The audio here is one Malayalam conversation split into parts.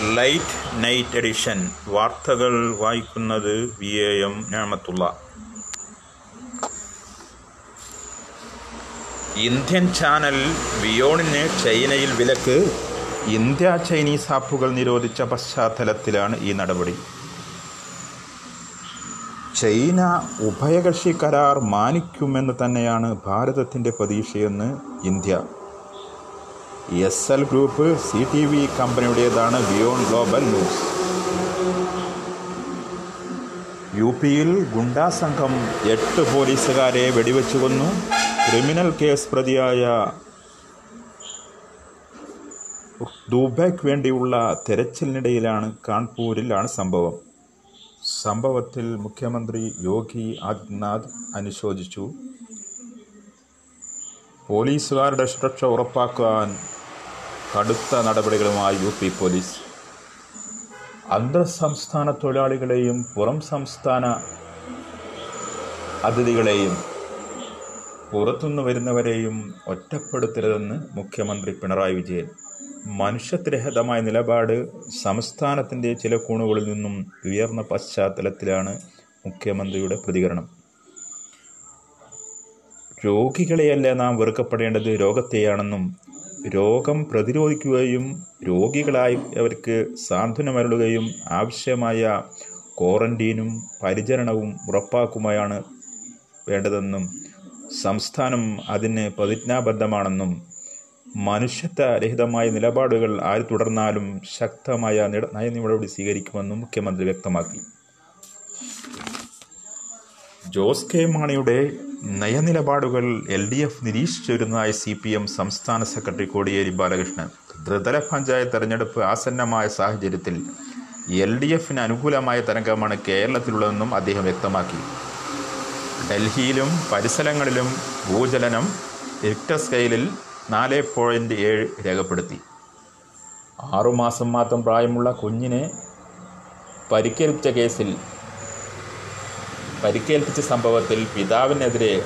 Light night edition. വാർത്തകൾ വായിക്കുന്നത് വി എ എം ഞാമത്തുള്ള. ഇന്ത്യൻ ചാനൽ വിയോണിന് ചൈനയിൽ വിലക്ക്. ഇന്ത്യ ചൈനീസ് ആപ്പുകൾ നിരോധിച്ച പശ്ചാത്തലത്തിലാണ് ഈ നടപടി. ചൈന ഉഭയകക്ഷി കരാർ മാനിക്കുമെന്ന് തന്നെയാണ് ഭാരതത്തിന്റെ പ്രതീക്ഷയെന്ന് India. S L group C T V കമ്പനിയുടേതാണ് Biyon global news. U പിയിൽ ഗുണ്ടാ സംഘം എട്ട് പോലീസുകാരെ വെടിവെച്ചു കൊന്നു ക്രിമിനൽ കേസ് പ്രതിയായ ദുബൈക്ക് വേണ്ടിയുള്ള തെരച്ചിലിനിടയിലാണ് കാൺപൂരിലാണ് സംഭവം. സംഭവത്തിൽ മുഖ്യമന്ത്രി യോഗി ആദിത്യനാഥ് അനുശോചിച്ചു. പോലീസുകാരുടെ സുരക്ഷ ഉറപ്പാക്കാൻ കടുത്ത നടപടികളുമായി യു പി പോലീസ്. അന്തർ സംസ്ഥാന തൊഴിലാളികളെയും പുറം സംസ്ഥാന അതിഥികളെയും പുറത്തുനിന്ന് വരുന്നവരെയും ഒറ്റപ്പെടുത്തരുതെന്ന് മുഖ്യമന്ത്രി പിണറായി വിജയൻ. മനുഷ്യത്രഹിതമായ നിലപാട് സംസ്ഥാനത്തിന്റെ ചില കോണുകളിൽ നിന്നും ഉയർന്ന പശ്ചാത്തലത്തിലാണ് മുഖ്യമന്ത്രിയുടെ പ്രതികരണം. രോഗികളെയല്ല നാം വെറുക്കപ്പെടേണ്ടത് രോഗത്തെയാണെന്നും രോഗം പ്രതിരോധിക്കുകയും രോഗികളായി അവർക്ക് സാന്ത്വനമരുളുകയും ആവശ്യമായ ക്വാറന്റീനും പരിചരണവും ഉറപ്പാക്കുമായാണ് വേണ്ടതെന്നും സംസ്ഥാനം അതിന് പ്രതിജ്ഞാബദ്ധമാണെന്നും മനുഷ്യത്വരഹിതമായ നിലപാടുകൾ ആര് തുടർന്നാലും ശക്തമായ നയനിലപാടി സ്വീകരിക്കുമെന്നും മുഖ്യമന്ത്രി വ്യക്തമാക്കി. ജോസ് കെ മാണിയുടെ നയനിലപാടുകൾ എൽ ഡി എഫ് നിരീക്ഷിച്ചു വരുന്നതായി സി പി എം സംസ്ഥാന സെക്രട്ടറി കോടിയേരി ബാലകൃഷ്ണൻ. ത്രിതല പഞ്ചായത്ത് തെരഞ്ഞെടുപ്പ് ആസന്നമായ സാഹചര്യത്തിൽ എൽ ഡി എഫിന് അനുകൂലമായ തരംഗമാണ് കേരളത്തിലുള്ളതെന്നും അദ്ദേഹം വ്യക്തമാക്കി. ഡൽഹിയിലും പരിസരങ്ങളിലും ഭൂചലനം റിക്ടർ സ്കെയിലിൽ നാല് പോയിന്റ് ഏഴ് രേഖപ്പെടുത്തി. ആറുമാസം മാത്രം പ്രായമുള്ള കുഞ്ഞിനെ പരിക്കേൽപ്പിച്ച കേസിൽ പരിക്കേൽപ്പിച്ച സംഭവത്തിൽ പിതാവിനെതിരെ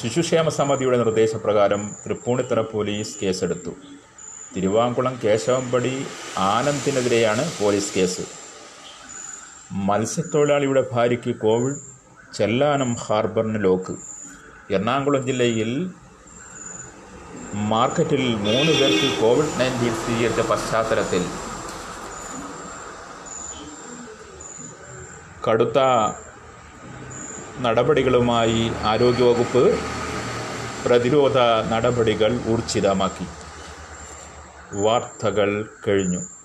ശിശുക്ഷേമ സമിതിയുടെ നിർദ്ദേശപ്രകാരം തൃപ്പൂണിത്തറ പോലീസ് കേസെടുത്തു. തിരുവാങ്കുളം കേശവമ്പടി ആനന്ദിനെതിരെയാണ് പോലീസ് കേസ്. മത്സ്യത്തൊഴിലാളിയുടെ ഭാര്യയ്ക്ക് കോവിഡ് ചെല്ലാനം ഹാർബറിന് ലോക്ക്. എറണാകുളം ജില്ലയിൽ മാർക്കറ്റിൽ മൂന്ന് പേർക്ക് കോവിഡ് നയന്റീൻ സ്ഥിരീകരിച്ച പശ്ചാത്തലത്തിൽ കടുത്ത നടപടികളുമായി ആരോഗ്യവകുപ്പ് പ്രതിരോധ നടപടികൾ ഊർജിതമാക്കി. വാർത്തകൾ കഴിഞ്ഞു.